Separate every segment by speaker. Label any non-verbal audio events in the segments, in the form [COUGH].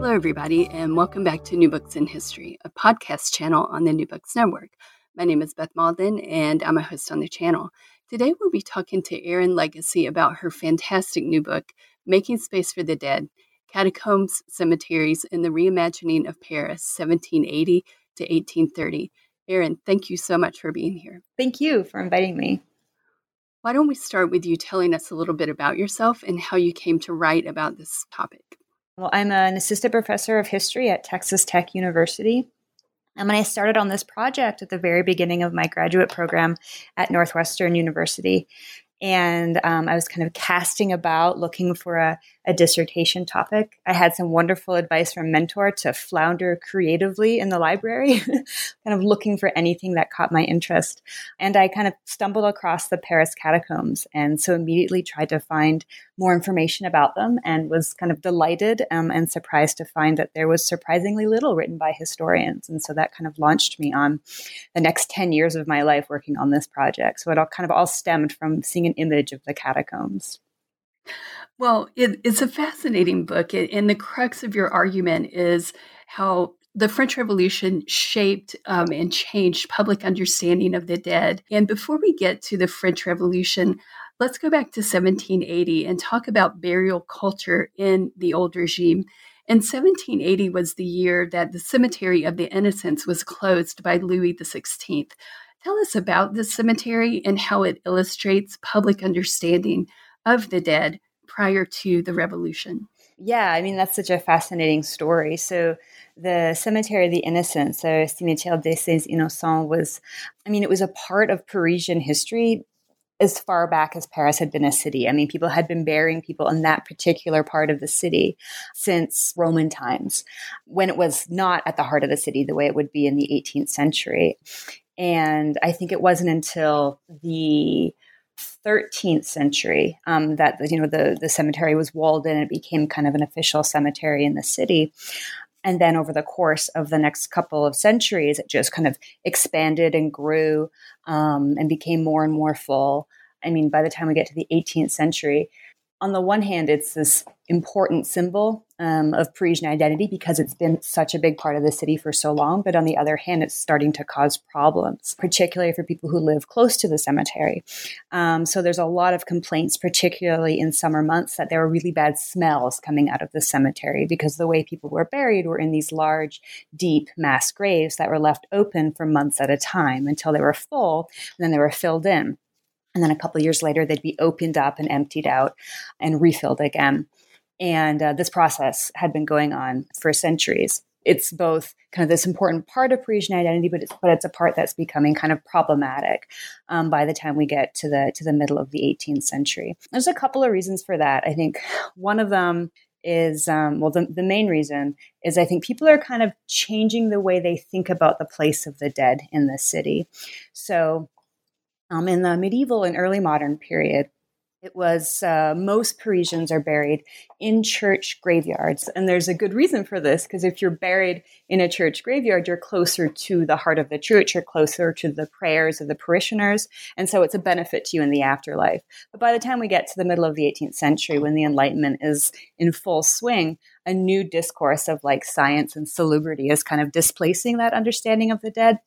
Speaker 1: Hello, everybody, and welcome back to New Books in History, a podcast channel on the New Books Network. My name is Beth Malden, and I'm a host on the channel. Today, we'll be talking to Erin Legacey about her fantastic new book, Making Space for the Dead Catacombs, Cemeteries, and the Reimagining of Paris, 1780 to 1830. Erin, thank you so much for being here.
Speaker 2: Thank you for inviting me.
Speaker 1: Why don't we start with you telling us a little bit about yourself and how you came to write about this topic?
Speaker 2: Well, I'm an assistant professor of history at Texas Tech University. And when I started on this project at the very beginning of my graduate program at Northwestern University, and um, I was kind of casting about looking for a, a, dissertation topic. I had some wonderful advice from mentor to flounder creatively in the library, [LAUGHS] kind of looking for anything that caught my interest. And I kind of stumbled across the Paris catacombs, and so immediately tried to find more information about them, and was kind of delighted um, and surprised to find that there was surprisingly little written by historians. And so that kind of launched me on the next ten years of my life working on this project. So it all kind of all stemmed from seeing an image of the catacombs.
Speaker 1: Well, it, it's a fascinating book, and the crux of your argument is how the French Revolution shaped um, and changed public understanding of the dead. And before we get to the French Revolution, let's go back to 1780 and talk about burial culture in the old regime. And 1780 was the year that the Cemetery of the Innocents was closed by Louis XVI. Tell us about the cemetery and how it illustrates public understanding of the dead prior to the revolution.
Speaker 2: Yeah, I mean, that's such a fascinating story. So, the Cemetery of the Innocents, the Cimetière des Innocents, was, I mean, it was a part of Parisian history as far back as Paris had been a city. I mean, people had been burying people in that particular part of the city since Roman times, when it was not at the heart of the city the way it would be in the 18th century. And I think it wasn't until the 13th century um, that you know the the cemetery was walled in. It became kind of an official cemetery in the city. And then over the course of the next couple of centuries, it just kind of expanded and grew um, and became more and more full. I mean, by the time we get to the 18th century, on the one hand, it's this important symbol um, of Parisian identity because it's been such a big part of the city for so long. But on the other hand, it's starting to cause problems, particularly for people who live close to the cemetery. Um, so there's a lot of complaints, particularly in summer months, that there were really bad smells coming out of the cemetery because the way people were buried were in these large, deep mass graves that were left open for months at a time until they were full, and then they were filled in. And then a couple years later, they'd be opened up and emptied out and refilled again. And uh, this process had been going on for centuries. It's both kind of this important part of Parisian identity, but it's but it's a part that's becoming kind of problematic um, by the time we get to the to the middle of the 18th century. There's a couple of reasons for that. I think one of them is um, well the, the main reason is i think people are kind of changing the way they think about the place of the dead in the city so um, in the medieval and early modern period, it was uh, most Parisians are buried in church graveyards. And there's a good reason for this because if you're buried in a church graveyard, you're closer to the heart of the church, you're closer to the prayers of the parishioners. And so it's a benefit to you in the afterlife. But by the time we get to the middle of the 18th century, when the Enlightenment is in full swing, a new discourse of like science and salubrity is kind of displacing that understanding of the dead.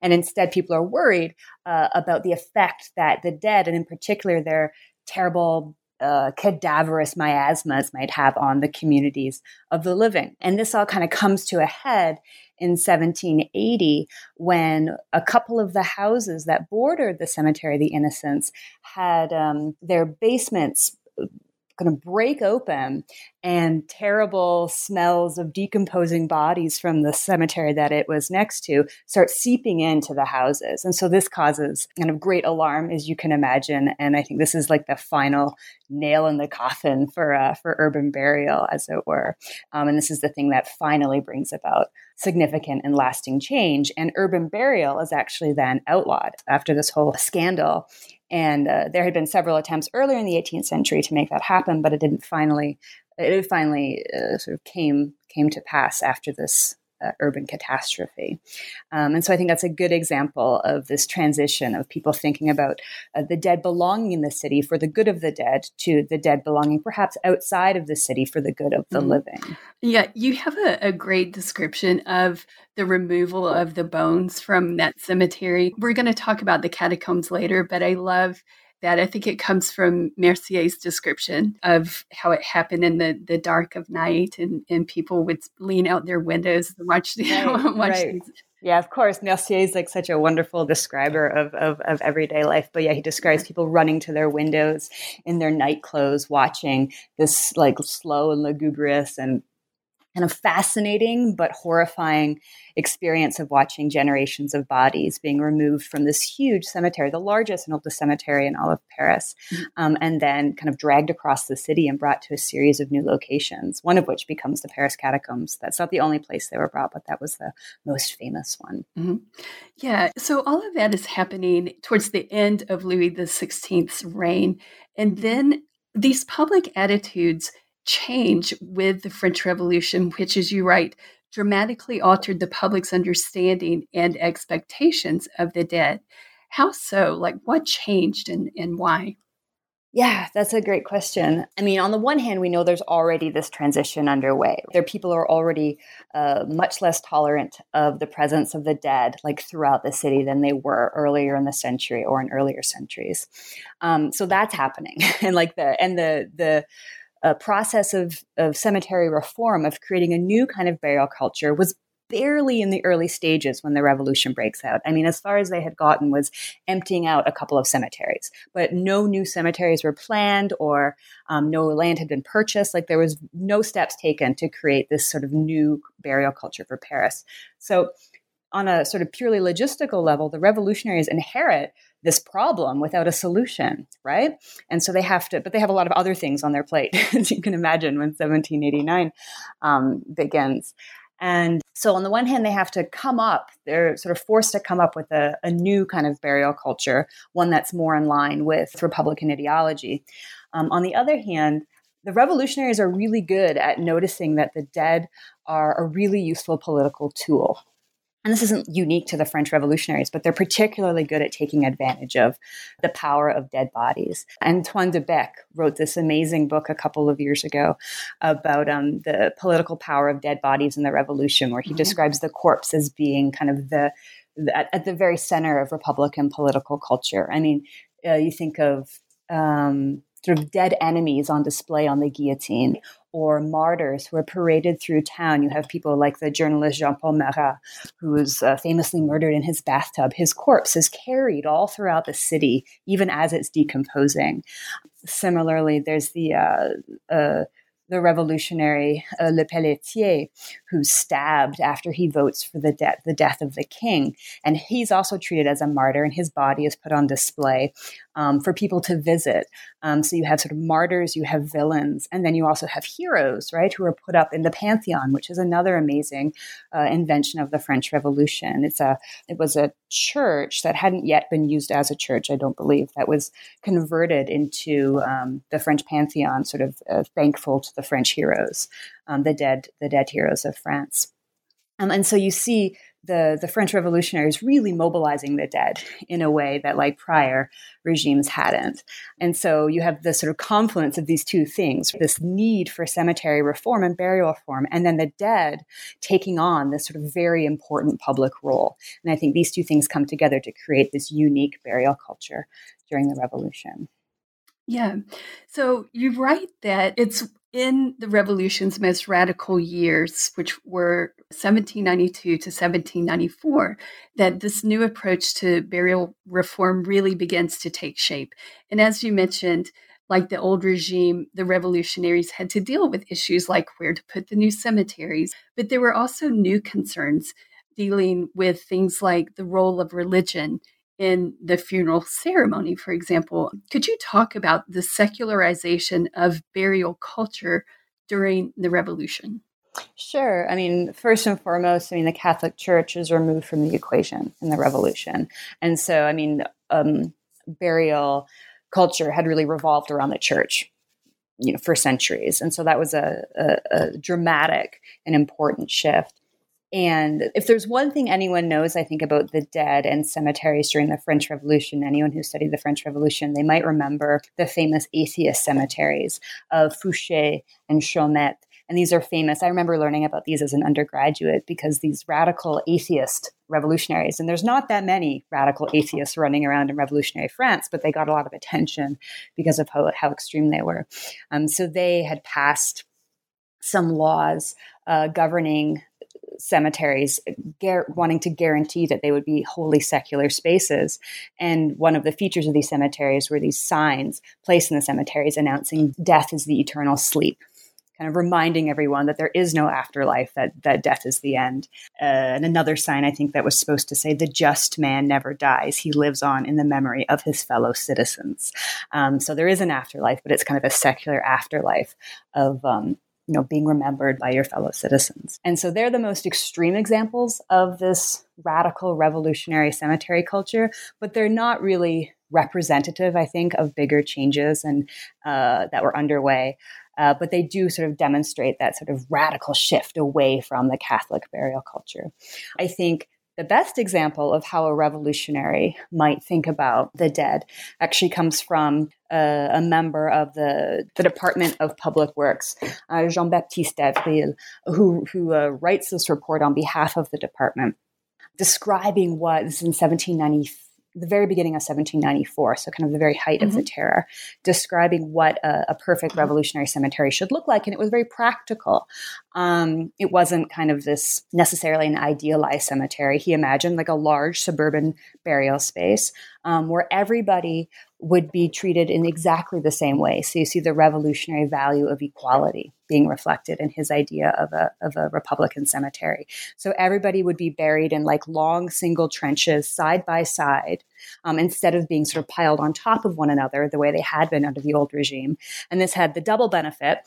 Speaker 2: And instead, people are worried uh, about the effect that the dead, and in particular their terrible uh, cadaverous miasmas might have on the communities of the living. And this all kind of comes to a head in 1780 when a couple of the houses that bordered the Cemetery of the Innocents had um, their basements going to break open and terrible smells of decomposing bodies from the cemetery that it was next to start seeping into the houses. And so this causes kind of great alarm, as you can imagine. And I think this is like the final nail in the coffin for, uh, for urban burial, as it were. Um, and this is the thing that finally brings about significant and lasting change. And urban burial is actually then outlawed after this whole scandal. And uh, there had been several attempts earlier in the 18th century to make that happen, but it didn't finally. It finally uh, sort of came came to pass after this uh, urban catastrophe. Um, and so I think that's a good example of this transition of people thinking about uh, the dead belonging in the city for the good of the dead to the dead belonging perhaps outside of the city for the good of the mm-hmm. living.
Speaker 1: Yeah, you have a, a great description of the removal of the bones from that cemetery. We're going to talk about the catacombs later, but I love that. I think it comes from Mercier's description of how it happened in the, the dark of night and, and people would lean out their windows and watch, right, [LAUGHS] watch
Speaker 2: right. these. Yeah, of course. Mercier is like such a wonderful describer of, of, of, everyday life. But yeah, he describes people running to their windows in their night clothes, watching this like slow and lugubrious and kind of fascinating but horrifying experience of watching generations of bodies being removed from this huge cemetery, the largest and oldest cemetery in all of Paris, mm-hmm. um, and then kind of dragged across the city and brought to a series of new locations, one of which becomes the Paris catacombs. That's not the only place they were brought, but that was the most famous one.
Speaker 1: Mm-hmm. Yeah. So all of that is happening towards the end of Louis XVI's reign. And then these public attitudes change with the French Revolution, which, as you write, dramatically altered the public's understanding and expectations of the dead. How so? Like, what changed and, and why?
Speaker 2: Yeah, that's a great question. I mean, on the one hand, we know there's already this transition underway. There people are already uh, much less tolerant of the presence of the dead, like throughout the city, than they were earlier in the century or in earlier centuries. Um, so that's happening, [LAUGHS] and like the and the the a process of, of cemetery reform, of creating a new kind of burial culture, was barely in the early stages when the revolution breaks out. I mean, as far as they had gotten was emptying out a couple of cemeteries, but no new cemeteries were planned or um, no land had been purchased. Like there was no steps taken to create this sort of new burial culture for Paris. So, on a sort of purely logistical level, the revolutionaries inherit this problem without a solution, right? And so they have to, but they have a lot of other things on their plate, [LAUGHS] as you can imagine when 1789 um, begins. And so, on the one hand, they have to come up, they're sort of forced to come up with a, a new kind of burial culture, one that's more in line with Republican ideology. Um, on the other hand, the revolutionaries are really good at noticing that the dead are a really useful political tool and this isn't unique to the French revolutionaries, but they're particularly good at taking advantage of the power of dead bodies. Antoine de Baecque wrote this amazing book a couple of years ago about um, the political power of dead bodies in the revolution, where he mm-hmm. describes the corpse as being kind of the, the at, at, the very center of Republican political culture. I mean, uh, you think of um, sort of dead enemies on display on the guillotine or martyrs who are paraded through town. You have people like the journalist Jean Paul Marat, who was uh, famously murdered in his bathtub. His corpse is carried all throughout the city, even as it's decomposing. Similarly, there's the uh, uh, the revolutionary uh, Lepelletier, who's stabbed after he votes for the, de- the death of the king. And he's also treated as a martyr, and his body is put on display um, for people to visit. Um, so you have sort of martyrs, you have villains, and then you also have heroes, right, who are put up in the Pantheon, which is another amazing uh, invention of the French Revolution. It's a it was a church that hadn't yet been used as a church, I don't believe, that was converted into um, the French Pantheon, sort of uh, thankful to the French heroes, um, the dead the dead heroes of France. Um, and so you see the, the French revolutionaries really mobilizing the dead in a way that like prior regimes hadn't. And so you have the sort of confluence of these two things, this need for cemetery reform and burial reform, and then the dead taking on this sort of very important public role. And I think these two things come together to create this unique burial culture during the revolution.
Speaker 1: Yeah. So you write that it's in the revolution's most radical years, which were 1792 to 1794, that this new approach to burial reform really begins to take shape. And as you mentioned, Like the old regime, the revolutionaries had to deal with issues like where to put the new cemeteries, but there were also new concerns dealing with things like the role of religion in the funeral ceremony, for example. Could you talk about the secularization of burial culture during the revolution?
Speaker 2: Sure. I mean, first and foremost, I mean, the Catholic Church is removed from the equation in the revolution. And so, I mean, um, burial culture had really revolved around the church you know for centuries and so that was a, a, a dramatic and important shift and if there's one thing anyone knows, I think, about the dead and cemeteries during the French Revolution, anyone who studied the French Revolution, they might remember the famous atheist cemeteries of Fouché and Chaumette. And these are famous. I remember learning about these as an undergraduate because these radical atheist revolutionaries, and there's not that many radical atheists running around in revolutionary France, but they got a lot of attention because of how, how extreme they were. Um, so they had passed some laws uh, governing cemeteries gar- wanting to guarantee that they would be wholly secular spaces. And one of the features of these cemeteries were these signs placed in the cemeteries announcing death is the eternal sleep. Kind of reminding everyone that there is no afterlife, that, that death is the end. Uh, and another sign, I think, that was supposed to say, the just man never dies. He lives on in the memory of his fellow citizens. Um, so there is an afterlife, but it's kind of a secular afterlife of um, you know being remembered by your fellow citizens. And so they're the most extreme examples of this radical revolutionary cemetery culture but they're not really representative i think of bigger changes and uh, that were underway. Uh, but they do sort of demonstrate that sort of radical shift away from the catholic burial culture. I think the best example of how a revolutionary might think about the dead actually comes from uh, a member of the, the Department of Public Works, uh, Jean Baptiste Avril, who, who uh, writes this report on behalf of the department, describing what this in 1794 the very beginning of 1794, so kind of the very height mm-hmm. of the mm-hmm. terror, describing what a, a, perfect revolutionary cemetery should look like. And it was very practical. Um, it wasn't kind of this necessarily an idealized cemetery. He imagined like a large suburban burial space um, where everybody would be treated in exactly the same way. So you see the revolutionary value of equality being reflected in his idea of a, of a Republican cemetery. So everybody would be buried in like long single trenches side by side um, instead of being sort of piled on top of one another the way they had been under the old regime. And this had the double benefit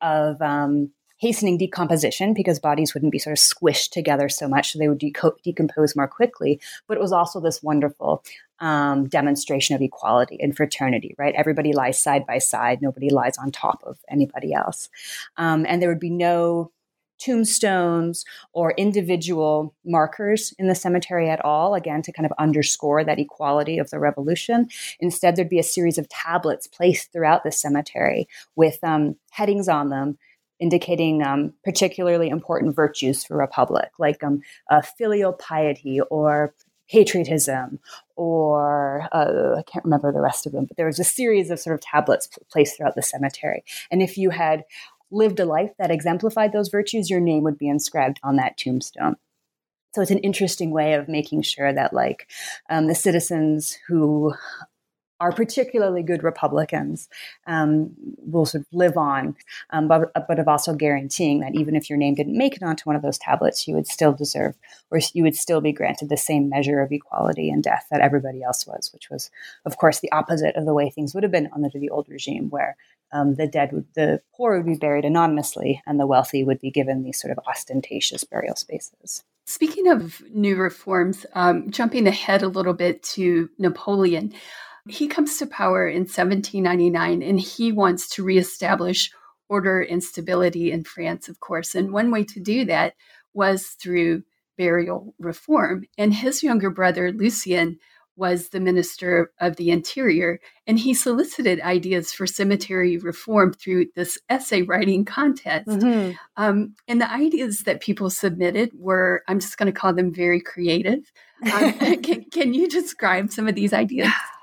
Speaker 2: of um, hastening decomposition because bodies wouldn't be sort of squished together so much, so they would deco- decompose more quickly. But it was also this wonderful um, demonstration of equality and fraternity, right? Everybody lies side by side, nobody lies on top of anybody else. Um, and there would be no tombstones or individual markers in the cemetery at all, again, to kind of underscore that equality of the revolution. Instead, there'd be a series of tablets placed throughout the cemetery with um, headings on them indicating um, particularly important virtues for a republic, like um, uh, filial piety or patriotism, or uh, I can't remember the rest of them, but there was a series of sort of tablets placed throughout the cemetery. And if you had lived a life that exemplified those virtues, your name would be inscribed on that tombstone. So it's an interesting way of making sure that, like, um, the citizens who are particularly good Republicans um, will sort of live on, um, but, but of also guaranteeing that even if your name didn't make it onto one of those tablets, you would still deserve, or you would still be granted the same measure of equality and death that everybody else was, which was, of course, the opposite of the way things would have been under the old regime, where um, the dead would, the poor would be buried anonymously, and the wealthy would be given these sort of ostentatious burial spaces.
Speaker 1: Speaking of new reforms, um, jumping ahead a little bit to Napoleon. He comes to power in 1799 and he wants to reestablish order and stability in France, of course. And one way to do that was through burial reform. And his younger brother, Lucien, was the Minister of the Interior, and he solicited ideas for cemetery reform through this essay writing contest. Mm-hmm. Um, and the ideas that people submitted were, I'm just going to call them very creative. [LAUGHS] Um, [LAUGHS] can, can, you describe some of these ideas? [LAUGHS]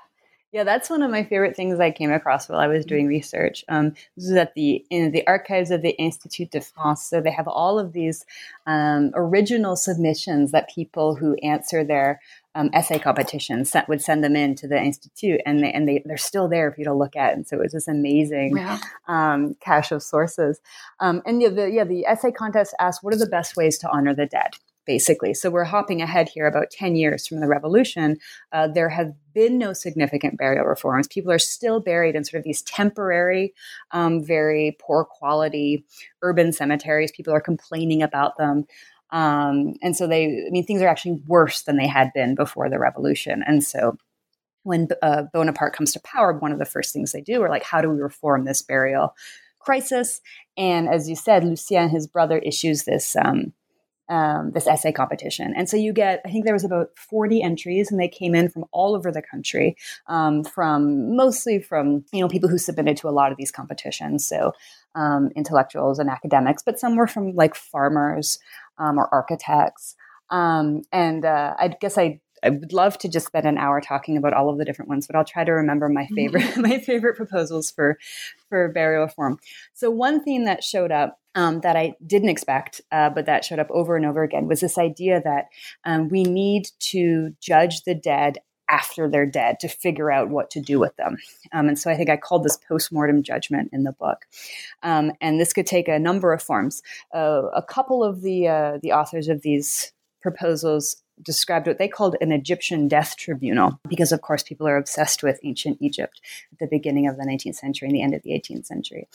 Speaker 2: Yeah, that's one of my favorite things I came across while I was doing research. Um, this is at the in the archives of the Institut de France. So they have all of these um, original submissions that people who answer their um, essay competitions, sent, would send them in to the institute, and they and they they're still there for you to look at. And so it was this amazing wow. um, cache of sources. Um, and yeah, the yeah the essay contest asked what are the best ways to honor the dead basically. So we're hopping ahead here about 10 years from the revolution. Uh, there have been no significant burial reforms. People are still buried in sort of these temporary, um, very poor quality urban cemeteries. People are complaining about them. Um, and so they, I mean, things are actually worse than they had been before the revolution. And so when uh, Bonaparte comes to power, one of the first things they do are like, how do we reform this burial crisis? And as you said, Lucien, his brother, issues this um, um, this essay competition. And so you get, I think there was about 40 entries and they came in from all over the country, um, from mostly from, you know, people who submitted to a lot of these competitions. So um, intellectuals and academics, but some were from like farmers um, or architects. Um, and uh, I guess I I would love to just spend an hour talking about all of the different ones, but I'll try to remember my favorite [LAUGHS] my favorite proposals for for burial reform. So one theme that showed up um, that I didn't expect, uh, but that showed up over and over again, was this idea that um, we need to judge the dead after they're dead to figure out what to do with them. Um, and so I think I called this postmortem judgment in the book. Um, and this could take a number of forms. Uh, a couple of the uh, the authors of these proposals described what they called an Egyptian death tribunal, because of course people are obsessed with ancient Egypt at the beginning of the 19th century and the end of the 18th century.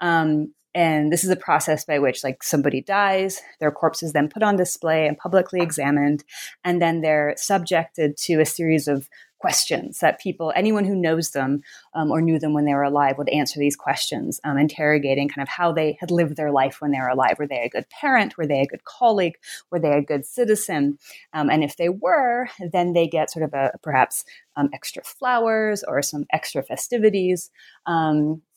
Speaker 2: Um, and this is a process by which like somebody dies their corpse is then put on display and publicly examined and then they're subjected to a series of questions that people, anyone who knows them um, or knew them when they were alive, would answer these questions, um, interrogating kind of how they had lived their life when they were alive. Were they a good parent? Were they a good colleague? Were they a good citizen? Um, and if they were, then they get sort of a perhaps um, extra flowers or some extra festivities.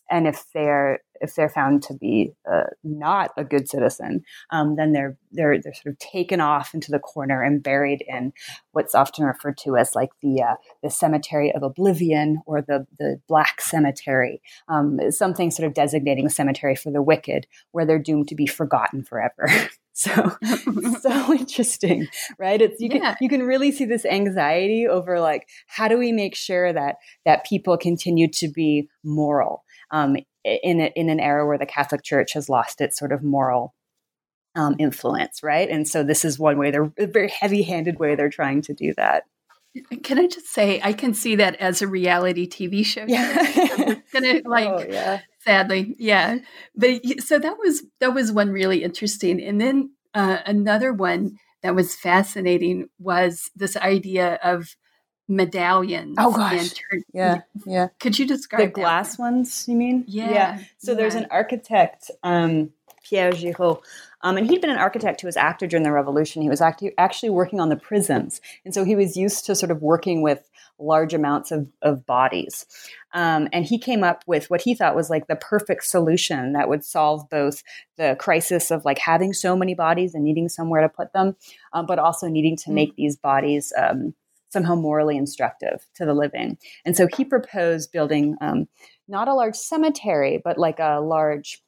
Speaker 2: And if they're if they're found to be uh, not a good citizen, um, then they're they're they're sort of taken off into the corner and buried in what's often referred to as like the uh, the cemetery of oblivion or the the black cemetery, um, something sort of designating a cemetery for the wicked, where they're doomed to be forgotten forever. [LAUGHS] so [LAUGHS] so interesting right it's you yeah. can you can really see this anxiety over like how do we make sure that that people continue to be moral um, in, a, in an era where the Catholic Church has lost its sort of moral um, influence, right? And so this is one way they're a very heavy handed way they're trying to do that.
Speaker 1: Can I just say I can see that as a reality TV show? Yeah, gonna [LAUGHS] like oh, yeah. sadly, yeah. But so that was that was one really interesting, and then uh, another one that was fascinating was this idea of medallions.
Speaker 2: Oh gosh, yeah, yeah.
Speaker 1: Could you describe
Speaker 2: the glass
Speaker 1: one?
Speaker 2: ones? You mean?
Speaker 1: Yeah. yeah.
Speaker 2: So
Speaker 1: yeah.
Speaker 2: there's an architect, um, Pierre Giraud, um, and he'd been an architect who was active during the Revolution. He was act- actually working on the prisons, and so he was used to sort of working with large amounts of, of bodies. Um, and he came up with what he thought was like the perfect solution that would solve both the crisis of like having so many bodies and needing somewhere to put them, um, but also needing to mm. make these bodies um, somehow morally instructive to the living. And so he proposed building um, not a large cemetery, but like a large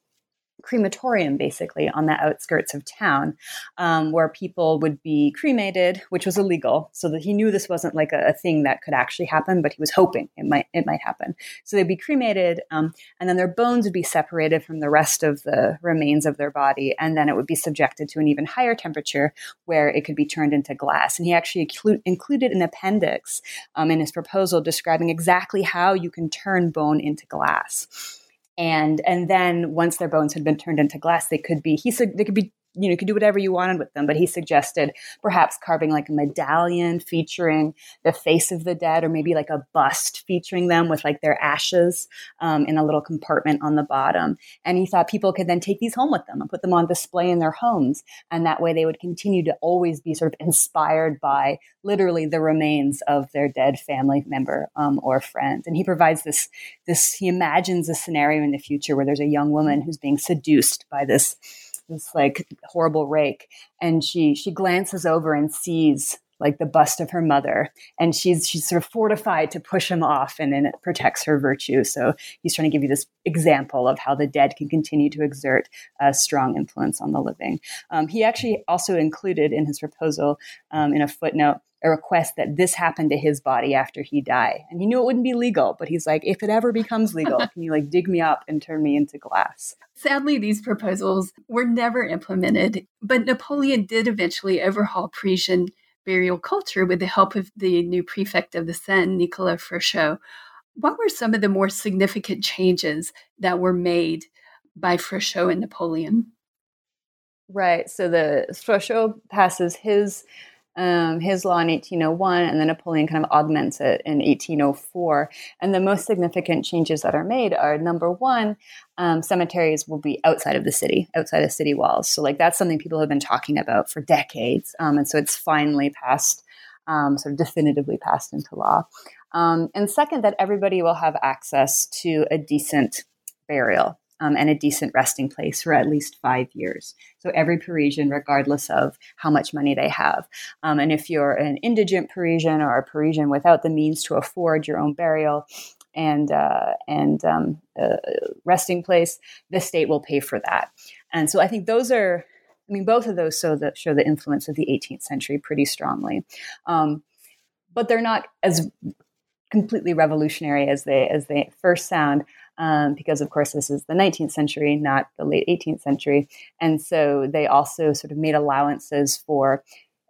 Speaker 2: crematorium basically on the outskirts of town um, where people would be cremated which was illegal. So that he knew this wasn't like a, a, thing that could actually happen but he was hoping it might it might happen. So they'd be cremated um, and then their bones would be separated from the rest of the remains of their body and then it would be subjected to an even higher temperature where it could be turned into glass. And he actually inclu- included an appendix um, in his proposal describing exactly how you can turn bone into glass and and then once their bones had been turned into glass they could be he said they could be you know, you could do whatever you wanted with them, but he suggested perhaps carving like a medallion featuring the face of the dead, or maybe like a bust featuring them with like their ashes um, in a little compartment on the bottom. And he thought people could then take these home with them and put them on display in their homes. And that way they would continue to always be sort of inspired by literally the remains of their dead family member um, or friend. And he provides this, this, he imagines a scenario in the future where there's a young woman who's being seduced by this this like horrible rake and she she glances over and sees like the bust of her mother and she's she's sort of fortified to push him off and then it protects her virtue. So he's trying to give you this example of how the dead can continue to exert a strong influence on the living. Um, he actually also included in his proposal um, in a footnote a request that this happened to his body after he died. And he knew it wouldn't be legal, but he's like, if it ever becomes legal, [LAUGHS] can you like dig me up and turn me into glass?
Speaker 1: Sadly, these proposals were never implemented, but Napoleon did eventually overhaul Parisian burial culture with the help of the new prefect of the Seine, Nicolas Frochot. What were some of the more significant changes that were made by Frochot and Napoleon?
Speaker 2: Right. So the Frochot passes his um, his law in 1801, and then Napoleon kind of augments it in 1804. And the most significant changes that are made are number one, um, cemeteries will be outside of the city, outside of city walls. So, like, that's something people have been talking about for decades. Um, and so it's finally passed, um, sort of definitively passed into law. Um, and second, that everybody will have access to a decent burial um, and a decent resting place for at least five years. So every Parisian, regardless of how much money they have. Um, and if you're an indigent Parisian or a Parisian without the means to afford your own burial, and uh, and um, resting place, the state will pay for that. And so I think those are, I mean, both of those show the show the influence of the 18th century pretty strongly, um, but they're not as completely revolutionary as they as they first sound um, because of course this is the 19th century, not the late 18th century, and so they also sort of made allowances for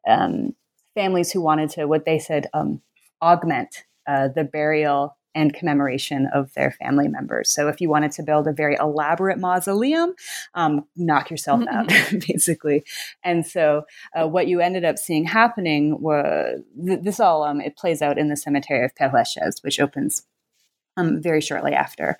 Speaker 2: um, families who wanted to what they said um, augment uh, the burial and commemoration of their family members. So if you wanted to build a very elaborate mausoleum, um, knock yourself out, [LAUGHS] basically. And so uh, what you ended up seeing happening was th- this all um, it plays out in the cemetery of Père Lachaise, which opens um, very shortly after.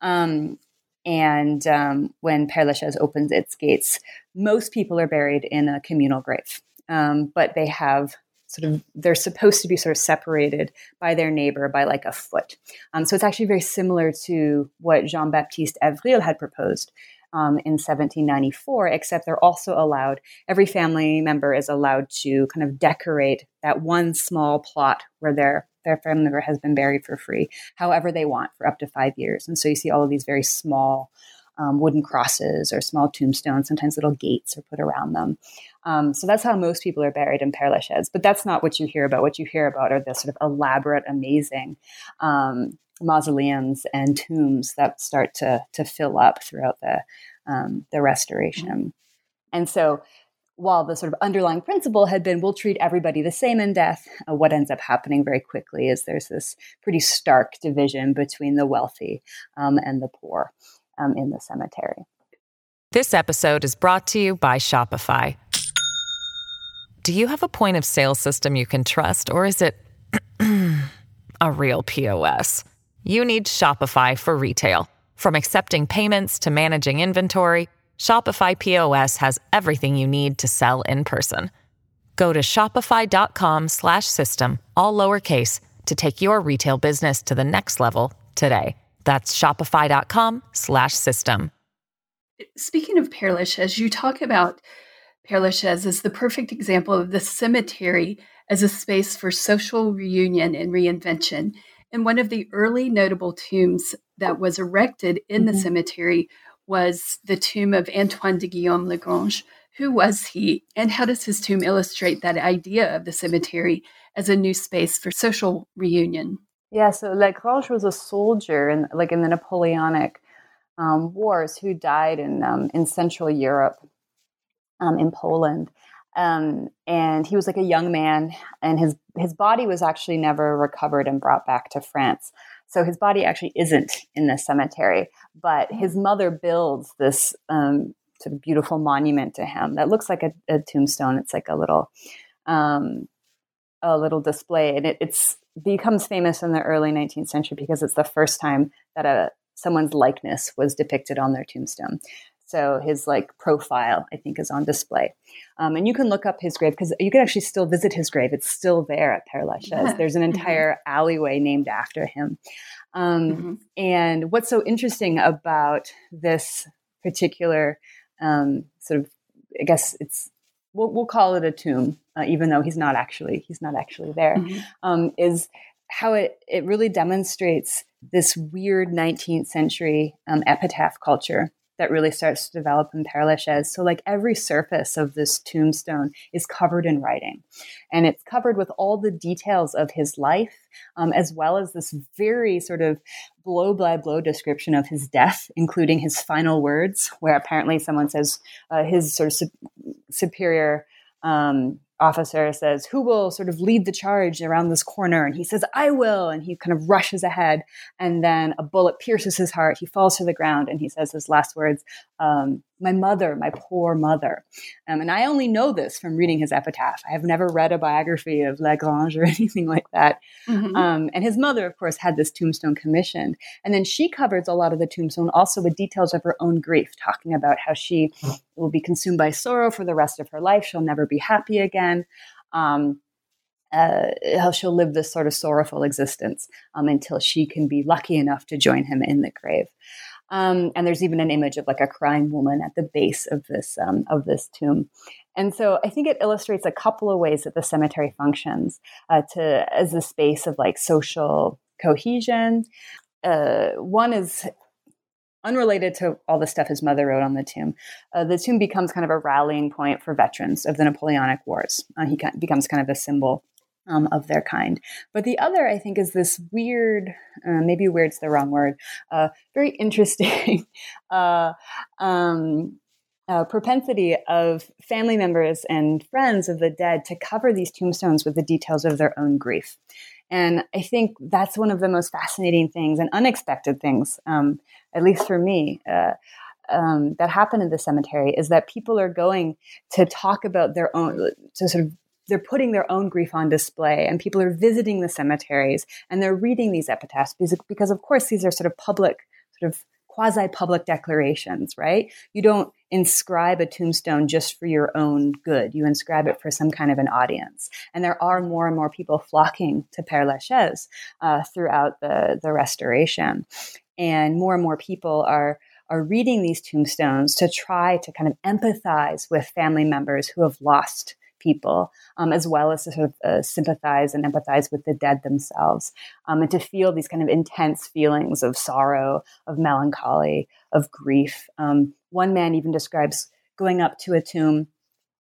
Speaker 2: Um, and um, when Père Lachaise opens its gates, most people are buried in a communal grave, um, but they have sort of they're supposed to be sort of separated by their neighbor by like a foot. Um, so it's actually very similar to what Jean Baptiste Avril had proposed um, in 1794, except they're also allowed, every family member is allowed to kind of decorate that one small plot where their, their family member has been buried for free, however they want for up to five years. And so you see all of these very small um, wooden crosses or small tombstones, sometimes little gates are put around them. Um, so that's how most people are buried in Père Lachaise. But that's not what you hear about. What you hear about are the sort of elaborate, amazing um, mausoleums and tombs that start to to fill up throughout the um, the restoration. And so, while the sort of underlying principle had been we'll treat everybody the same in death, uh, what ends up happening very quickly is there's this pretty stark division between the wealthy um, and the poor um, in the cemetery.
Speaker 3: This episode is brought to you by Shopify. Do you have a point of sale system you can trust, or is it [CLEARS THROAT] a real POS? You need Shopify for retail. From accepting payments to managing inventory, Shopify POS has everything you need to sell in person. Go to shopify.com/system all lowercase to take your retail business to the next level today. That's shopify.com/system.
Speaker 1: Speaking of Père Lachaise, you talk about Père Lachaise as the perfect example of the cemetery as a space for social reunion and reinvention. And one of the early notable tombs that was erected in mm-hmm. the cemetery was the tomb of Antoine de Guillaume Lagrange. Who was he, and how does his tomb illustrate that idea of the cemetery as a new space for social reunion?
Speaker 2: Yeah, so Lagrange was a soldier, in, like in the Napoleonic um, wars, who died in um, in Central Europe, um, in Poland, um, and he was like a young man, and his his body was actually never recovered and brought back to France. So his body actually isn't in the cemetery, but his mother builds this um, sort of beautiful monument to him that looks like a, a tombstone. It's like a little um, a little display, and it it's becomes famous in the early 19th century because it's the first time that a someone's likeness was depicted on their tombstone. So his like profile, I think, is on display. Um, and you can look up his grave because you can actually still visit his grave. It's still there at Père Lachaise. Yeah. There's an mm-hmm. entire mm-hmm. alleyway named after him. Um, mm-hmm. And what's so interesting about this particular um, sort of, I guess it's we'll, we'll call it a tomb, uh, even though he's not actually he's not actually there, mm-hmm. um, is how it it really demonstrates this weird 19th century um, epitaph culture that really starts to develop in Père Lachaise. So, like every surface of this tombstone is covered in writing, and it's covered with all the details of his life, um, as well as this very sort of blow by blow description of his death, including his final words, where apparently someone says uh, his sort of su- superior. Um, officer says, Who will sort of lead the charge around this corner? And he says, I will. And he kind of rushes ahead. And then a bullet pierces his heart. He falls to the ground and he says his last words, um, my mother, my poor mother. Um, and I only know this from reading his epitaph. I have never read a biography of Lagrange [LAUGHS] or anything like that. Mm-hmm. Um, and his mother, of course, had this tombstone commissioned. And then she covers a lot of the tombstone also with details of her own grief, talking about how she will be consumed by sorrow for the rest of her life. She'll never be happy again. Um, uh, how she'll live this sort of sorrowful existence um, until she can be lucky enough to join him in the grave. Um, and there's even an image of like a crying woman at the base of this um, of this tomb. And so I think it illustrates a couple of ways that the cemetery functions uh, to as a space of like social cohesion. Uh, one is unrelated to all the stuff his mother wrote on the tomb. Uh, the tomb becomes kind of a rallying point for veterans of the Napoleonic Wars. Uh, he becomes kind of a symbol um, of their kind. But the other, I think, is this weird, uh, maybe weird's the wrong word, uh, very interesting [LAUGHS] uh, um, uh, propensity of family members and friends of the dead to cover these tombstones with the details of their own grief. And I think that's one of the most fascinating things and unexpected things, um, at least for me. Uh, um, that happen in the cemetery is that people are going to talk about their own, to sort of they're putting their own grief on display and people are visiting the cemeteries and they're reading these epitaphs because, because of course these are sort of public sort of quasi public declarations right you don't inscribe a tombstone just for your own good you inscribe it for some kind of an audience and there are more and more people flocking to père lachaise uh, throughout the, the restoration and more and more people are are reading these tombstones to try to kind of empathize with family members who have lost people, um, as well as to sort of uh, sympathize and empathize with the dead themselves, um, and to feel these kind of intense feelings of sorrow, of melancholy, of grief. Um, one man even describes going up to a tomb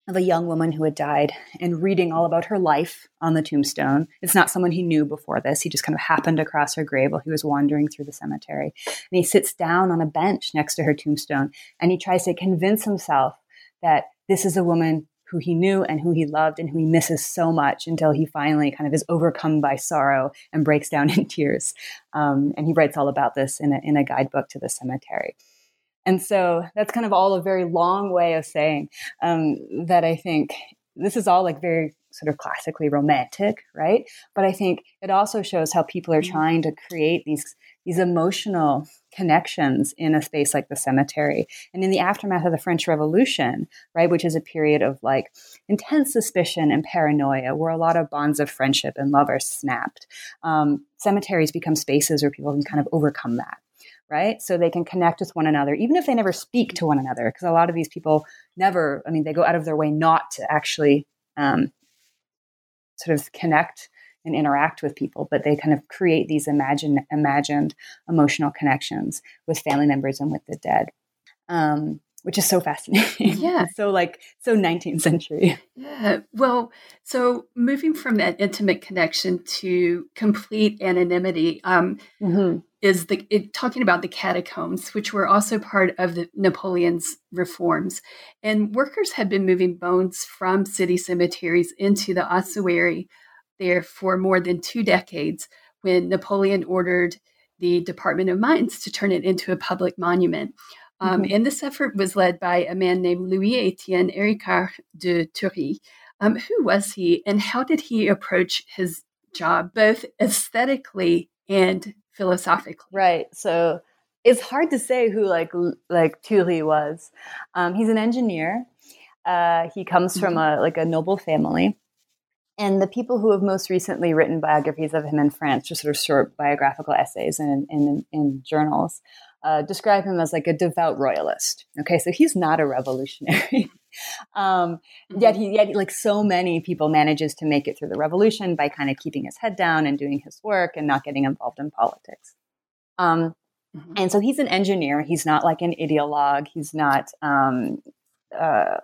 Speaker 2: of a young woman who had died and reading all about her life on the tombstone. It's not someone he knew before this. He just kind of happened across her grave while he was wandering through the cemetery. And he sits down on a bench next to her tombstone and he tries to convince himself that this is a woman who he knew and who he loved and who he misses so much until he finally kind of is overcome by sorrow and breaks down [LAUGHS] in tears. Um, and he writes all about this in a, in a guidebook to the cemetery. And so that's kind of all a very long way of saying um, that I think this is all like very sort of classically romantic, right? But I think it also shows how people are mm-hmm. trying to create these these emotional connections in a space like the cemetery. And in the aftermath of the French Revolution, right, which is a period of like intense suspicion and paranoia, where a lot of bonds of friendship and love are snapped, um, cemeteries become spaces where people can kind of overcome that. Right. So they can connect with one another, even if they never speak to one another, because a lot of these people never, I mean, they go out of their way not to actually um, sort of connect and interact with people, but they kind of create these imagined, imagined emotional connections with family members and with the dead. Um, which is so fascinating. [LAUGHS]
Speaker 1: Yeah.
Speaker 2: so like so 19th century.
Speaker 1: Yeah. Well, so moving from that intimate connection to complete anonymity um, mm-hmm. Is the it, talking about the catacombs, which were also part of the Napoleon's reforms, and workers had been moving bones from city cemeteries into the ossuary there for more than two decades when Napoleon ordered the Department of Mines to turn it into a public monument. Um, mm-hmm. And this effort was led by a man named Louis Etienne Héricart de Thury. Um, who was he, and how did he approach his job, both aesthetically and philosophically?
Speaker 2: Right. So it's hard to say who like like Thury was. Um, he's an engineer. Uh, he comes from mm-hmm. a like a noble family. And the people who have most recently written biographies of him in France, just sort of short biographical essays in, in, in journals, uh, describe him as like a devout royalist. Okay, so he's not a revolutionary. [LAUGHS] [LAUGHS] um, mm-hmm. Yet he, yet like so many people, manages to make it through the revolution by kind of keeping his head down and doing his work and not getting involved in politics. Um, Mm-hmm. And so he's an engineer. He's not like an ideologue. He's not, um, uh,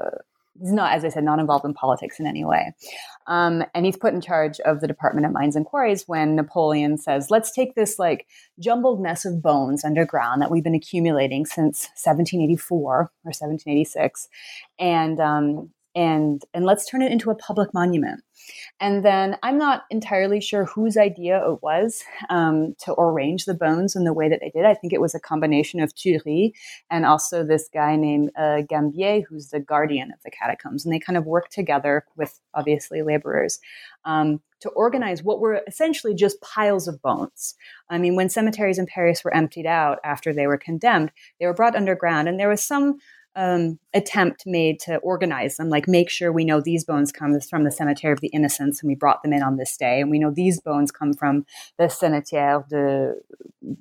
Speaker 2: he's not, as I said, not involved in politics in any way. Um, and he's put in charge of the Department of Mines and Quarries when Napoleon says, let's take this like jumbled mess of bones underground that we've been accumulating since 1784 or 1786 and, um, and, and let's turn it into a public monument. And then I'm not entirely sure whose idea it was um, to arrange the bones in the way that they did. I think it was a combination of Thury and also this guy named uh, Gambier, who's the guardian of the catacombs. And they kind of worked together with obviously laborers um, to organize what were essentially just piles of bones. I mean, when cemeteries in Paris were emptied out after they were condemned, they were brought underground, and there was some um, attempt made to organize them, like make sure we know these bones come from the Cemetery of the Innocents and we brought them in on this day, and we know these bones come from the Cimetière de,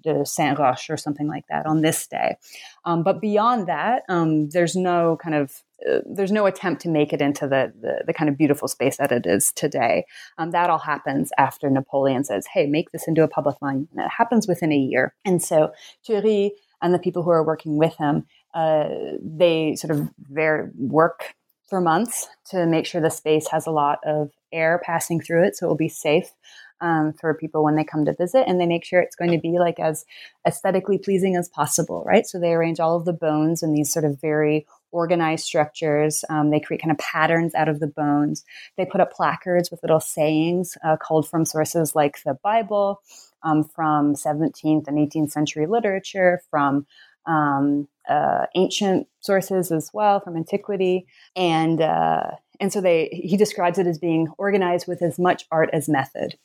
Speaker 2: de Saint Roch or something like that on this day. Um, but beyond that, um, there's no kind of uh, there's no attempt to make it into the, the, the kind of beautiful space that it is today. Um, that all happens after Napoleon says, "Hey, make this into a public monument." It happens within a year, and so Thury and the people who are working with him uh, they sort of their work for months to make sure the space has a lot of air passing through it so it will be safe um, for people when they come to visit and they make sure it's going to be like as aesthetically pleasing as possible right? So they arrange all of the bones in these sort of very organized structures um, they create kind of patterns out of the bones. They put up placards with little sayings uh, called from sources like the bible um, from 17th and 18th century literature from um, uh, ancient sources as well from antiquity, and uh, and so they he describes it as being organized with as much art as method.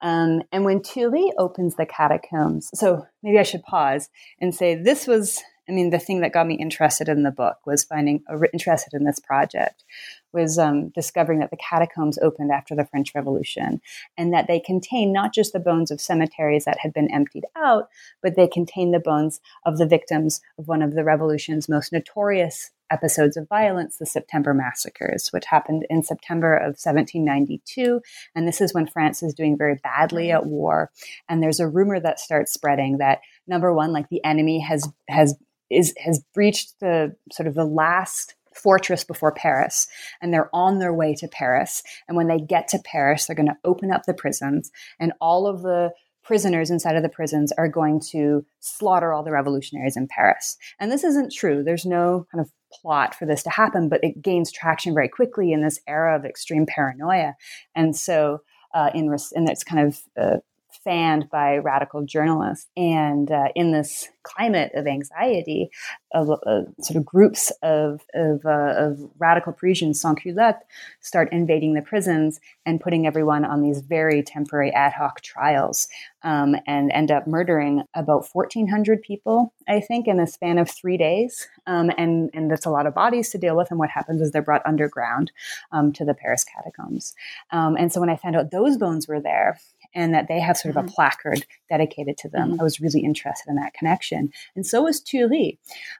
Speaker 2: Um, and when Thury opens the catacombs, so maybe I should pause and say this was I mean, the thing that got me interested in the book was finding uh, interested in this project was um, discovering that the catacombs opened after the French Revolution and that they contain not just the bones of cemeteries that had been emptied out, but they contain the bones of the victims of one of the revolution's most notorious episodes of violence, the September massacres, which happened in September of 1792. And this is when France is doing very badly at war. And there's a rumor that starts spreading that number one, like the enemy has has is has breached the sort of the last fortress before Paris, and they're on their way to Paris. And when they get to Paris, they're going to open up the prisons, and all of the prisoners inside of the prisons are going to slaughter all the revolutionaries in Paris. And this isn't true. There's no kind of plot for this to happen, but it gains traction very quickly in this era of extreme paranoia. And so, uh, in, in its kind of uh, fanned by radical journalists. And uh, in this climate of anxiety, of, uh, sort of groups of, of, uh, of radical Parisians, sans culottes, start invading the prisons and putting everyone on these very temporary ad hoc trials um, and end up murdering about 1,400 people, I think, in the span of three days. Um, and, and that's a lot of bodies to deal with. And what happens is they're brought underground um, to the Paris catacombs. Um, and so when I found out those bones were there, and that they have sort of mm-hmm. a placard dedicated to them. Mm-hmm. I was really interested in that connection. And so was Thury.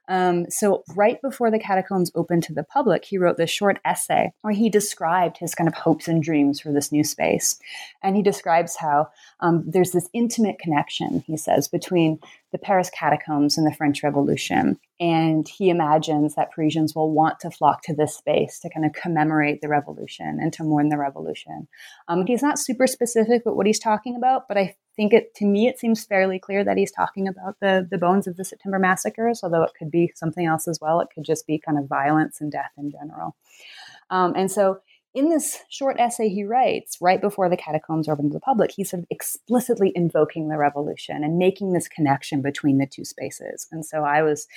Speaker 2: Um, so, right before the catacombs opened to the public, he wrote this short essay where he described his kind of hopes and dreams for this new space. And he describes how um, there's this intimate connection, he says, between the Paris catacombs and the French Revolution. And he imagines that Parisians will want to flock to this space to kind of commemorate the revolution and to mourn the revolution. Um, he's not super specific about what he's talking about, but I think it to me it seems fairly clear that he's talking about the the bones of the September massacres, although it could be something else as well. It could just be kind of violence and death in general. Um, and so in this short essay he writes right before the catacombs are open to the public, he's sort of explicitly invoking the revolution and making this connection between the two spaces. And so I was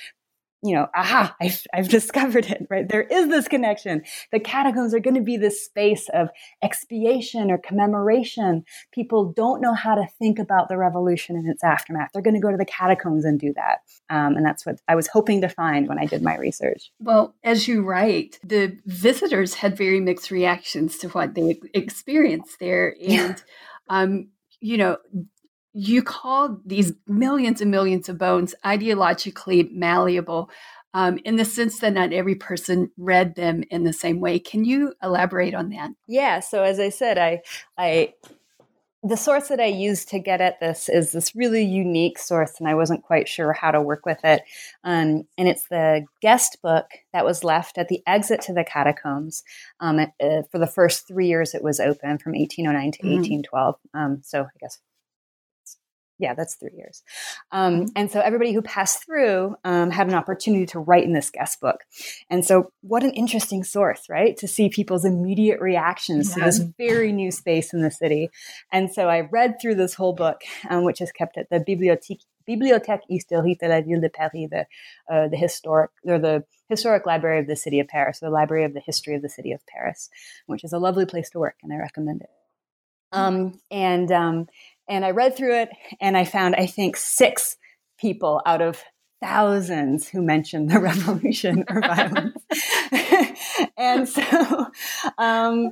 Speaker 2: you know, aha, I've, I've [LAUGHS] discovered it, right? There is this connection. The catacombs are going to be this space of expiation or commemoration. People don't know how to think about the revolution and its aftermath. They're going to go to the catacombs and do that. Um, and that's what I was hoping to find when I did my research.
Speaker 1: Well, as you write, the visitors had very mixed reactions to what they experienced there. And, um, you know, you call these millions and millions of bones ideologically malleable um, in the sense that not every person read them in the same way. Can you elaborate on that?
Speaker 2: Yeah. So as I said, I I the source that I used to get at this is this really unique source, and I wasn't quite sure how to work with it. Um, and it's the guest book that was left at the exit to the catacombs um, uh, for the first three years it was open from 1809 to mm-hmm. 1812. Um, so I guess yeah, that's three years. Um, mm-hmm. and so everybody who passed through um, had an opportunity to write in this guest book. And so, what an interesting source, right? To see people's immediate reactions yeah. to this very new space in the city. And so, I read through this whole book, um, which is kept at the Bibliothèque. Bibliothèque historique de la ville de Paris, the uh, the historic or the historic library of the city of Paris, the library of the history of the city of Paris, which is a lovely place to work, and I recommend it. Mm-hmm. Um, and um, and I read through it and I found, I think, six people out of thousands who mentioned the [LAUGHS] revolution or violence. [LAUGHS] and so, um,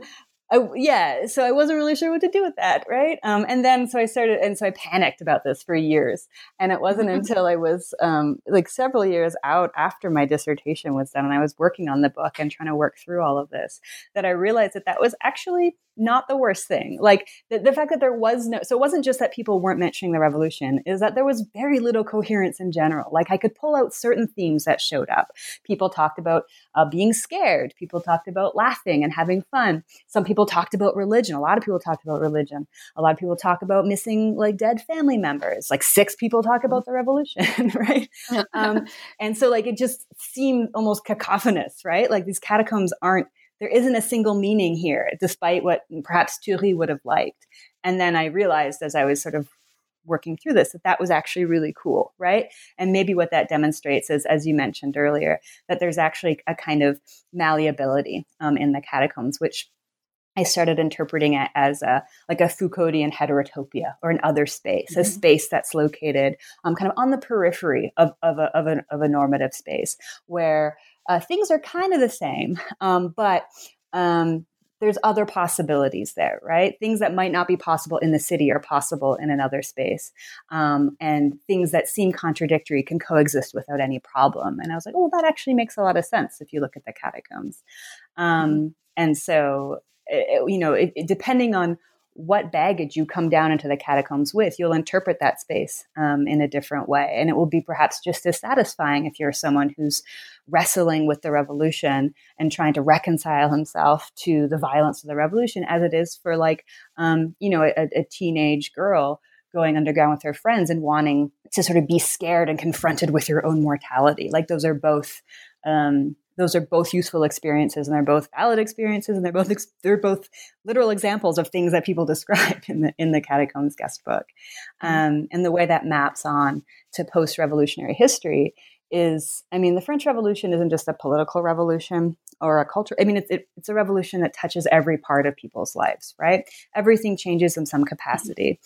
Speaker 2: I, yeah, so I wasn't really sure what to do with that, right? Um, and then so I started, and so I panicked about this for years. And it wasn't mm-hmm. until I was um, like several years out after my dissertation was done, and I was working on the book and trying to work through all of this, that I realized that that was actually not the worst thing. Like the, the fact that there was no, so it wasn't just that people weren't mentioning the revolution, is that there was very little coherence in general. Like I could pull out certain themes that showed up. People talked about uh, being scared. People talked about laughing and having fun. Some people talked about religion. A lot of people talked about religion. A lot of people talk about missing like dead family members. Like six people talk about the revolution, [LAUGHS] right? [LAUGHS] um, and so like it just seemed almost cacophonous, right? Like these catacombs aren't there isn't a single meaning here, despite what perhaps Thury would have liked. And then I realized as I was sort of working through this that that was actually really cool, right? And maybe what that demonstrates is, as you mentioned earlier, that there's actually a kind of malleability um, in the catacombs, which I started interpreting it as a like a Foucauldian heterotopia or an other space, mm-hmm. a space that's located um, kind of on the periphery of, of, a, of, a, of a normative space where uh, things are kind of the same, um, but um, there's other possibilities there, right? Things that might not be possible in the city are possible in another space. Um, and things that seem contradictory can coexist without any problem. And I was like, oh, that actually makes a lot of sense if you look at the catacombs. Um, mm-hmm. and so, it, you know, it, it, depending on what baggage you come down into the catacombs with, you'll interpret that space um, in a different way. And it will be perhaps just as satisfying if you're someone who's wrestling with the revolution and trying to reconcile himself to the violence of the revolution as it is for, like, um, you know, a, a teenage girl going underground with her friends and wanting to sort of be scared and confronted with your own mortality. Like, those are both. Um, those are both useful experiences and they're both valid experiences and they're both ex- they're both literal examples of things that people [LAUGHS] describe in the in the catacombs guest book mm-hmm. um, and the way that maps on to post-revolutionary history is i mean the french revolution isn't just a political revolution or a culture i mean it's, it, it's a revolution that touches every part of people's lives right? Everything changes in some capacity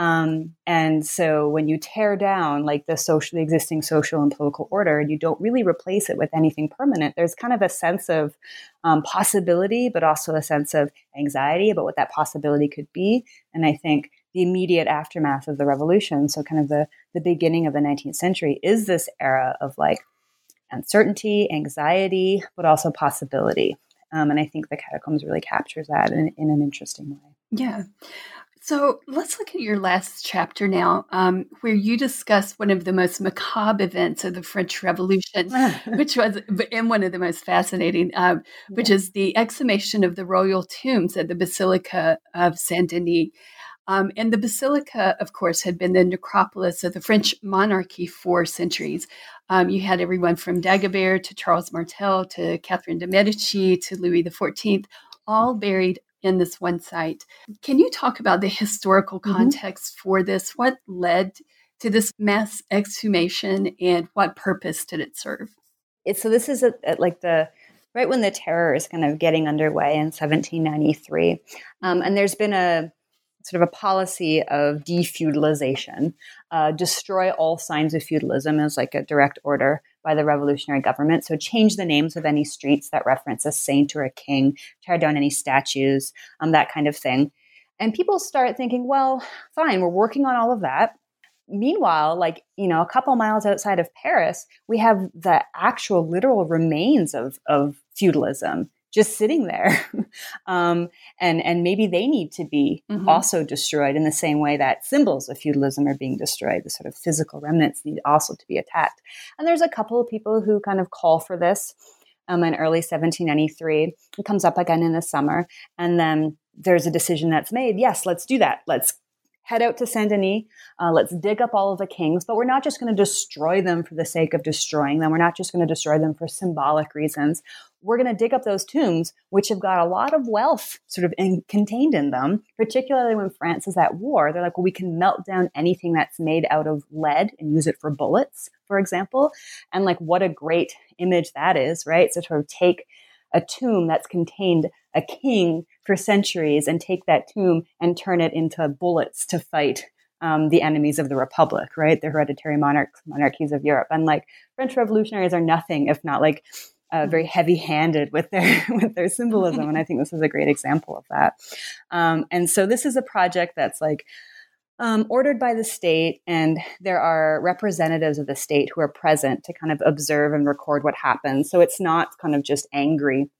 Speaker 2: um, and so when you tear down like the socially existing social and political order and you don't really replace it with anything permanent, there's kind of a sense of um, possibility, but also a sense of anxiety about what that possibility could be. And I think the immediate aftermath of the revolution, so kind of the, the beginning of the 19th century, is this era of like uncertainty, anxiety, but also possibility. Um, and I think the catacombs really captures that in, in an interesting way.
Speaker 1: Yeah. So let's look at your last chapter now, um, where you discuss one of the most macabre events of the French Revolution, [LAUGHS] which was, and one of the most fascinating, um, which is the exhumation of the royal tombs at the Basilica of Saint Denis. Um, and the basilica, of course, had been the necropolis of the French monarchy for centuries. Um, you had everyone from Dagobert to Charles Martel to Catherine de' Medici to Louis XIV, all buried in this one site. Can you talk about the historical mm-hmm. context mm-hmm. for this? What led to this mass exhumation and what purpose did it serve?
Speaker 2: It, so this is at, like the right when the terror is kind of getting underway in 1793, um, and there's been a sort of a policy of defeudalization, uh, destroy all signs of feudalism as like a direct order by the revolutionary government. So change the names of any streets that reference a saint or a king, tear down any statues, um, that kind of thing. And people start thinking, well, fine, we're working on all of that. Meanwhile, like, you know, a couple miles outside of Paris, we have the actual literal remains of, of feudalism just sitting there. [LAUGHS] um, and, and maybe they need to be mm-hmm. also destroyed in the same way that symbols of feudalism are being destroyed. The sort of physical remnants need also to be attacked. And there's a couple of people who kind of call for this um, in early 1793. It comes up again in the summer. And then there's a decision that's made. Yes, let's do that. Let's head out to Saint Denis. Uh, let's dig up all of the kings, but we're not just going to destroy them for the sake of destroying them. We're not just going to destroy them for symbolic reasons. We're going to dig up those tombs, which have got a lot of wealth sort of in, contained in them, particularly when France is at war. They're like, well, we can melt down anything that's made out of lead and use it for bullets, for example. And like, what a great image that is, right? So, sort of take a tomb that's contained a king for centuries and take that tomb and turn it into bullets to fight um, the enemies of the republic, right? The hereditary monarchs, monarchies of Europe. And like French revolutionaries are nothing if not like uh, very heavy-handed with their [LAUGHS] with their symbolism, and I think this is a great example of that. Um, and so this is a project that's like um, ordered by the state, and there are representatives of the state who are present to kind of observe and record what happens. So it's not kind of just angry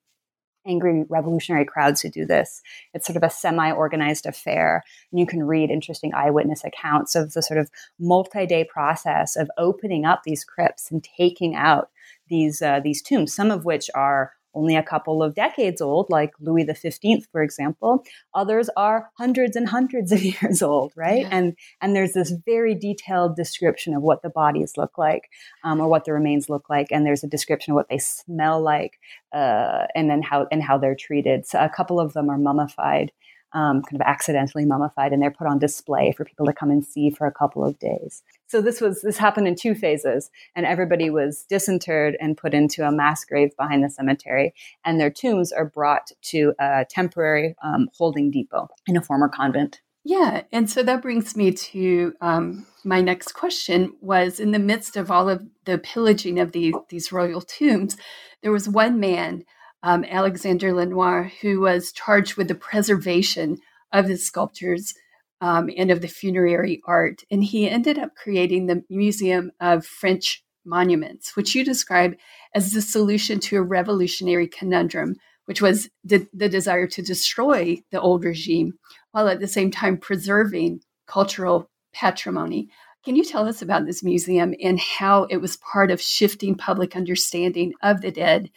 Speaker 2: angry revolutionary crowds who do this. It's sort of a semi organized affair. And you can read interesting eyewitness accounts of the sort of multi day process of opening up these crypts and taking out these, uh, these tombs, some of which are only a couple of decades old, like Louis XV, for example. Others are hundreds and hundreds of [LAUGHS] years old, right? Yeah. And and there's this very detailed description of what the bodies look like, um, or what the remains look like, and there's a description of what they smell like, uh, and then how and how they're treated. So a couple of them are mummified um, kind of accidentally mummified, and they're put on display for people to come and see for a couple of days. So this was this happened in two phases, and everybody was disinterred and put into a mass grave behind the cemetery, and their tombs are brought to a temporary um, holding depot in a former convent.
Speaker 1: Yeah, and so that brings me to um, my next question. Was in the midst of all of the pillaging of the, these royal tombs, there was one man um, Alexander Lenoir, who was charged with the preservation of the sculptures um, and of the funerary art. And he ended up creating the Museum of French Monuments, which you describe as the solution to a revolutionary conundrum, which was the, the desire to destroy the old regime while at the same time preserving cultural patrimony. Can you tell us about this museum and how it was part of shifting public understanding of the dead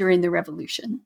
Speaker 1: during the revolution.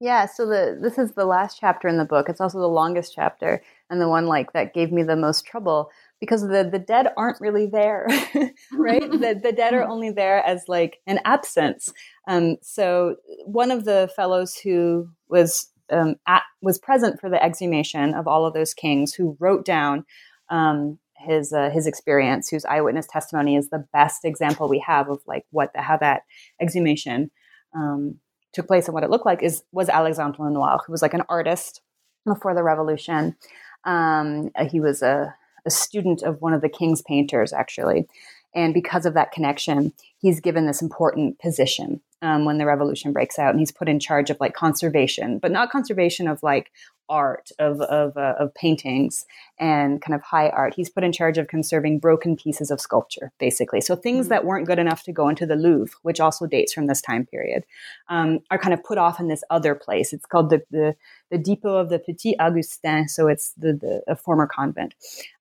Speaker 2: Yeah, so the this is the last chapter in the book. It's also the longest chapter and the one like that gave me the most trouble because the the dead aren't really there, [LAUGHS] right? the the dead are [LAUGHS] only there as like an absence. Um, so one of the fellows who was um, at, was present for the exhumation of all of those kings, who wrote down um, his uh, his experience, whose eyewitness testimony is the best example we have of like what the, how that exhumation um, took place and what it looked like is was Alexandre Lenoir, who was like an artist before the revolution. Um, he was a, a student of one of the king's painters, actually. And because of that connection, he's given this important position um, when the revolution breaks out, and he's put in charge of like conservation, but not conservation of like art of of, uh, of paintings and kind of high art. He's put in charge of conserving broken pieces of sculpture, basically. So things mm-hmm. that weren't good enough to go into the Louvre, which also dates from this time period, um, are kind of put off in this other place. It's called the the, the Depot of the Petit Augustin. So it's the the a former convent,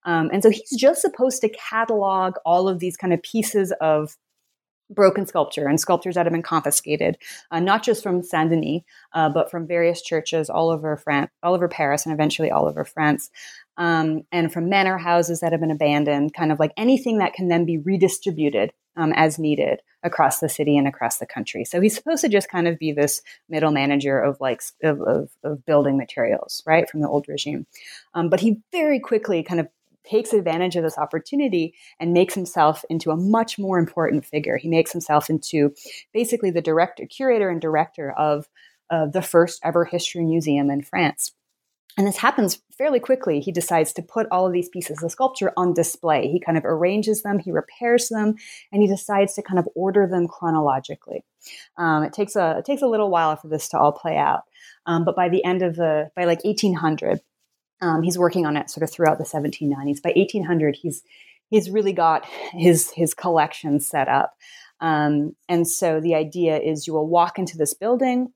Speaker 2: um, and so he's just supposed to catalog all of these kind of pieces of broken sculpture and sculptures that have been confiscated, uh, not just from Saint Denis, uh, but from various churches all over France, all over Paris, and eventually all over France, um, and from manor houses that have been abandoned. Kind of like anything that can then be redistributed um, as needed across the city and across the country. So he's supposed to just kind of be this middle manager of like of, of, of building materials, right, from the old regime. Um, but he very quickly kind of takes advantage of this opportunity and makes himself into a much more important figure. He makes himself into basically the director, curator, and director of uh, the first ever history museum in France. And this happens fairly quickly. He decides to put all of these pieces of sculpture on display. He kind of arranges them, he repairs them, and he decides to kind of order them chronologically. Um, it takes a it takes a little while for this to all play out, um, but by the end of the by like 1800, um, he's working on it sort of throughout the 1790s. By 1800, he's he's really got his his collection set up. Um, and so the idea is you will walk into this building.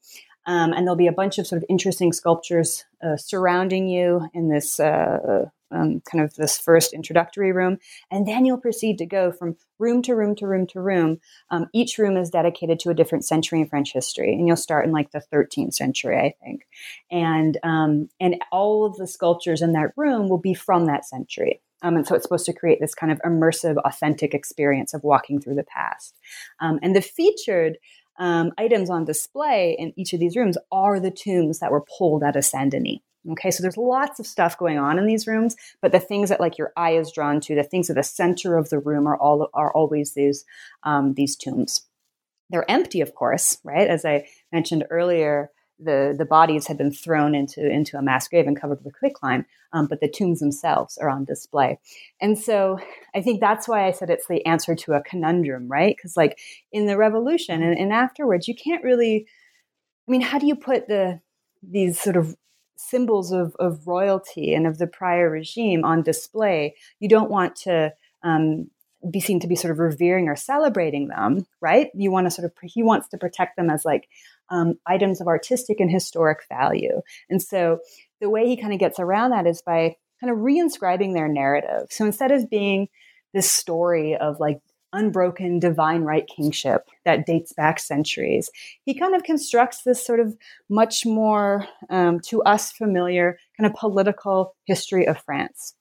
Speaker 2: Um, and there'll be a bunch of sort of interesting sculptures uh, surrounding you in this uh, um, kind of this first introductory room. And then you'll proceed to go from room to room to room to room. Um, each room is dedicated to a different century in French history. And you'll start in like the 13th century, I think. And, um, and all of the sculptures in that room will be from that century. Um, and so it's supposed to create this kind of immersive, authentic experience of walking through the past. Um, and the featured um, items on display in each of these rooms are the tombs that were pulled out of Saint Denis. Okay, so there's lots of stuff going on in these rooms, but the things that like your eye is drawn to, the things at the center of the room are all are always these um, these tombs. They're empty, of course, right? As I mentioned earlier, the the bodies had been thrown into into a mass grave and covered with quicklime, um, but the tombs themselves are on display. And so I think that's why I said it's the answer to a conundrum, right? Because like in the revolution and, and afterwards, you can't really. I mean, how do you put the these sort of symbols of, of royalty and of the prior regime on display, you don't want to um, be seen to be sort of revering or celebrating them, right? You want to sort of, he wants to protect them as like um, items of artistic and historic value. And so the way he kind of gets around that is by kind of reinscribing their narrative. So instead of being this story of like unbroken divine right kingship that dates back centuries. He kind of constructs this sort of much more um, to us familiar kind of political history of France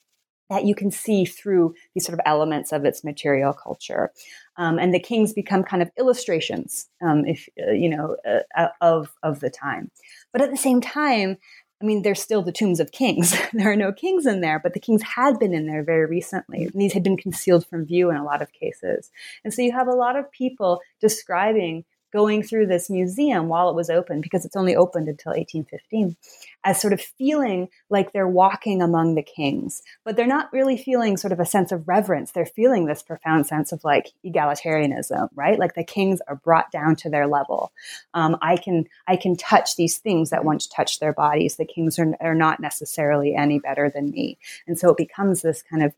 Speaker 2: that you can see through these sort of elements of its material culture. Um, and the kings become kind of illustrations, um, if uh, you know, uh, of of the time. But at the same time, I mean, there's still the tombs of kings. [LAUGHS] there are no kings in there, but the kings had been in there very recently. And these had been concealed from view in a lot of cases. And so you have a lot of people describing going through this museum while it was open, because it's only opened until 1815, as sort of feeling like they're walking among the kings. But they're not really feeling sort of a sense of reverence. They're feeling this profound sense of like egalitarianism, right? Like the kings are brought down to their level. Um, I can I can touch these things that once touched their bodies. The kings are, are not necessarily any better than me. And so it becomes this kind of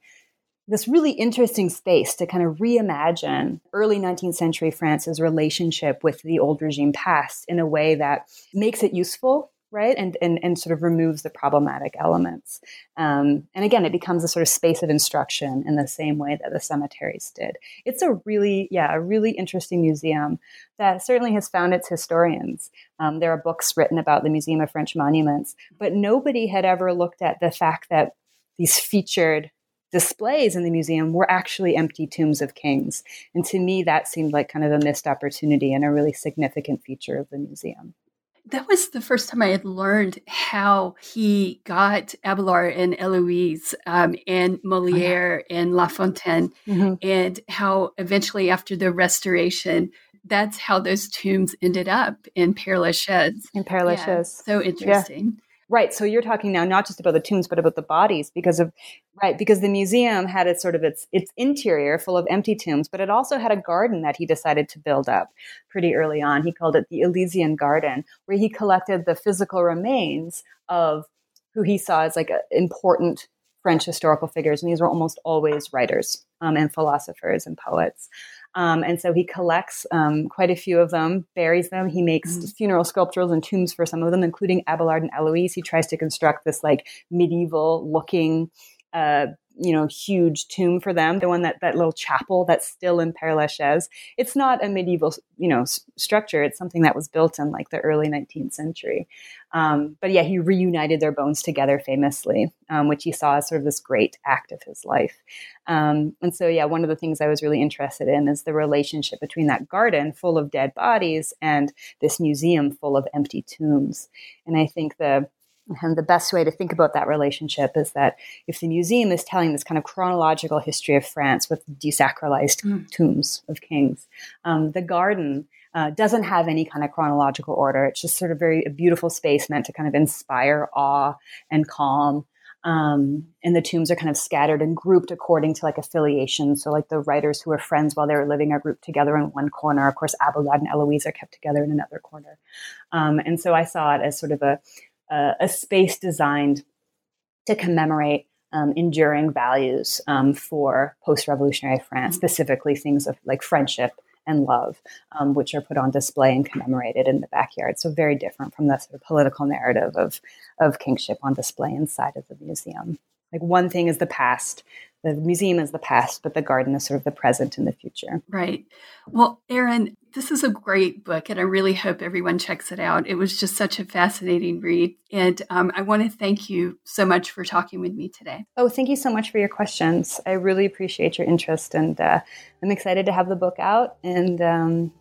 Speaker 2: this really interesting space to kind of reimagine early 19th century France's relationship with the old regime past in a way that makes it useful, right? And, and, and sort of removes the problematic elements. Um, and again, it becomes a sort of space of instruction in the same way that the cemeteries did. It's a really, yeah, a really interesting museum that certainly has found its historians. Um, there are books written about the Museum of French Monuments, but nobody had ever looked at the fact that these featured displays in the museum were actually empty tombs of kings. And to me, that seemed like kind of a missed opportunity and a really significant feature of the museum.
Speaker 1: That was the first time I had learned how he got Abelard and Eloise um, and Moliere oh, yeah. and La Fontaine, mm-hmm. and how eventually, after the restoration, that's how those tombs ended up in Père Lachaise.
Speaker 2: In Père Lachaise.
Speaker 1: Yeah, so interesting.
Speaker 2: Yeah. Right. So you're talking now not just about the tombs, but about the bodies because of right because the museum had its sort of its its interior full of empty tombs, but it also had a garden that he decided to build up pretty early on. He called it the Elysian Garden, where he collected the physical remains of who he saw as like a, important French historical figures, and these were almost always writers um, and philosophers and poets. Um, and so he collects um, quite a few of them, buries them. He makes mm-hmm. funeral sculptures and tombs for some of them, including Abelard and Eloise. He tries to construct this like medieval looking uh, you know huge tomb for them the one that that little chapel that's still in Père Lachaise. It's not a medieval you know structure. It's something that was built in like the early 19th century. Um, but yeah he reunited their bones together famously um, which he saw as sort of this great act of his life. Um, and so yeah one of the things i was really interested in is the relationship between that garden full of dead bodies and this museum full of empty tombs. And i think the and the best way to think about that relationship is that if the museum is telling this kind of chronological history of France with desacralized mm. tombs of kings, um, the garden uh, doesn't have any kind of chronological order. It's just sort of very a beautiful space meant to kind of inspire awe and calm. Um, and the tombs are kind of scattered and grouped according to like affiliation. So, like the writers who were friends while they were living are grouped together in one corner. Of course, Abelard and Eloise are kept together in another corner. Um, and so I saw it as sort of a uh, a space designed to commemorate um, enduring values um, for post-revolutionary France, mm-hmm. specifically things of like friendship and love, um, which are put on display and commemorated in the backyard. So very different from the sort of political narrative of of kingship on display inside of the museum. Like one thing is the past, the museum is the past, but the garden is sort of the present and the future.
Speaker 1: Right. Well, Erin, this is a great book, and I really hope everyone checks it out. It was just such a fascinating read. And um, I want to thank you so much for talking with me today.
Speaker 2: Oh, thank you so much for your questions. I really appreciate your interest, and uh, I'm excited to have the book out. And um,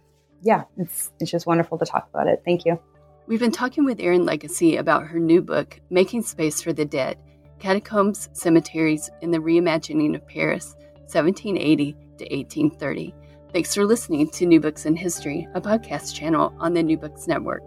Speaker 2: yeah, it's, it's just wonderful to talk about it. Thank you.
Speaker 1: We've been talking with Erin Legacey about her new book, Making Space for the Dead Catacombs, Cemeteries, and the Reimagining of Paris, 1780 to 1830. Thanks for listening to New Books in History, a podcast channel on the New Books Network.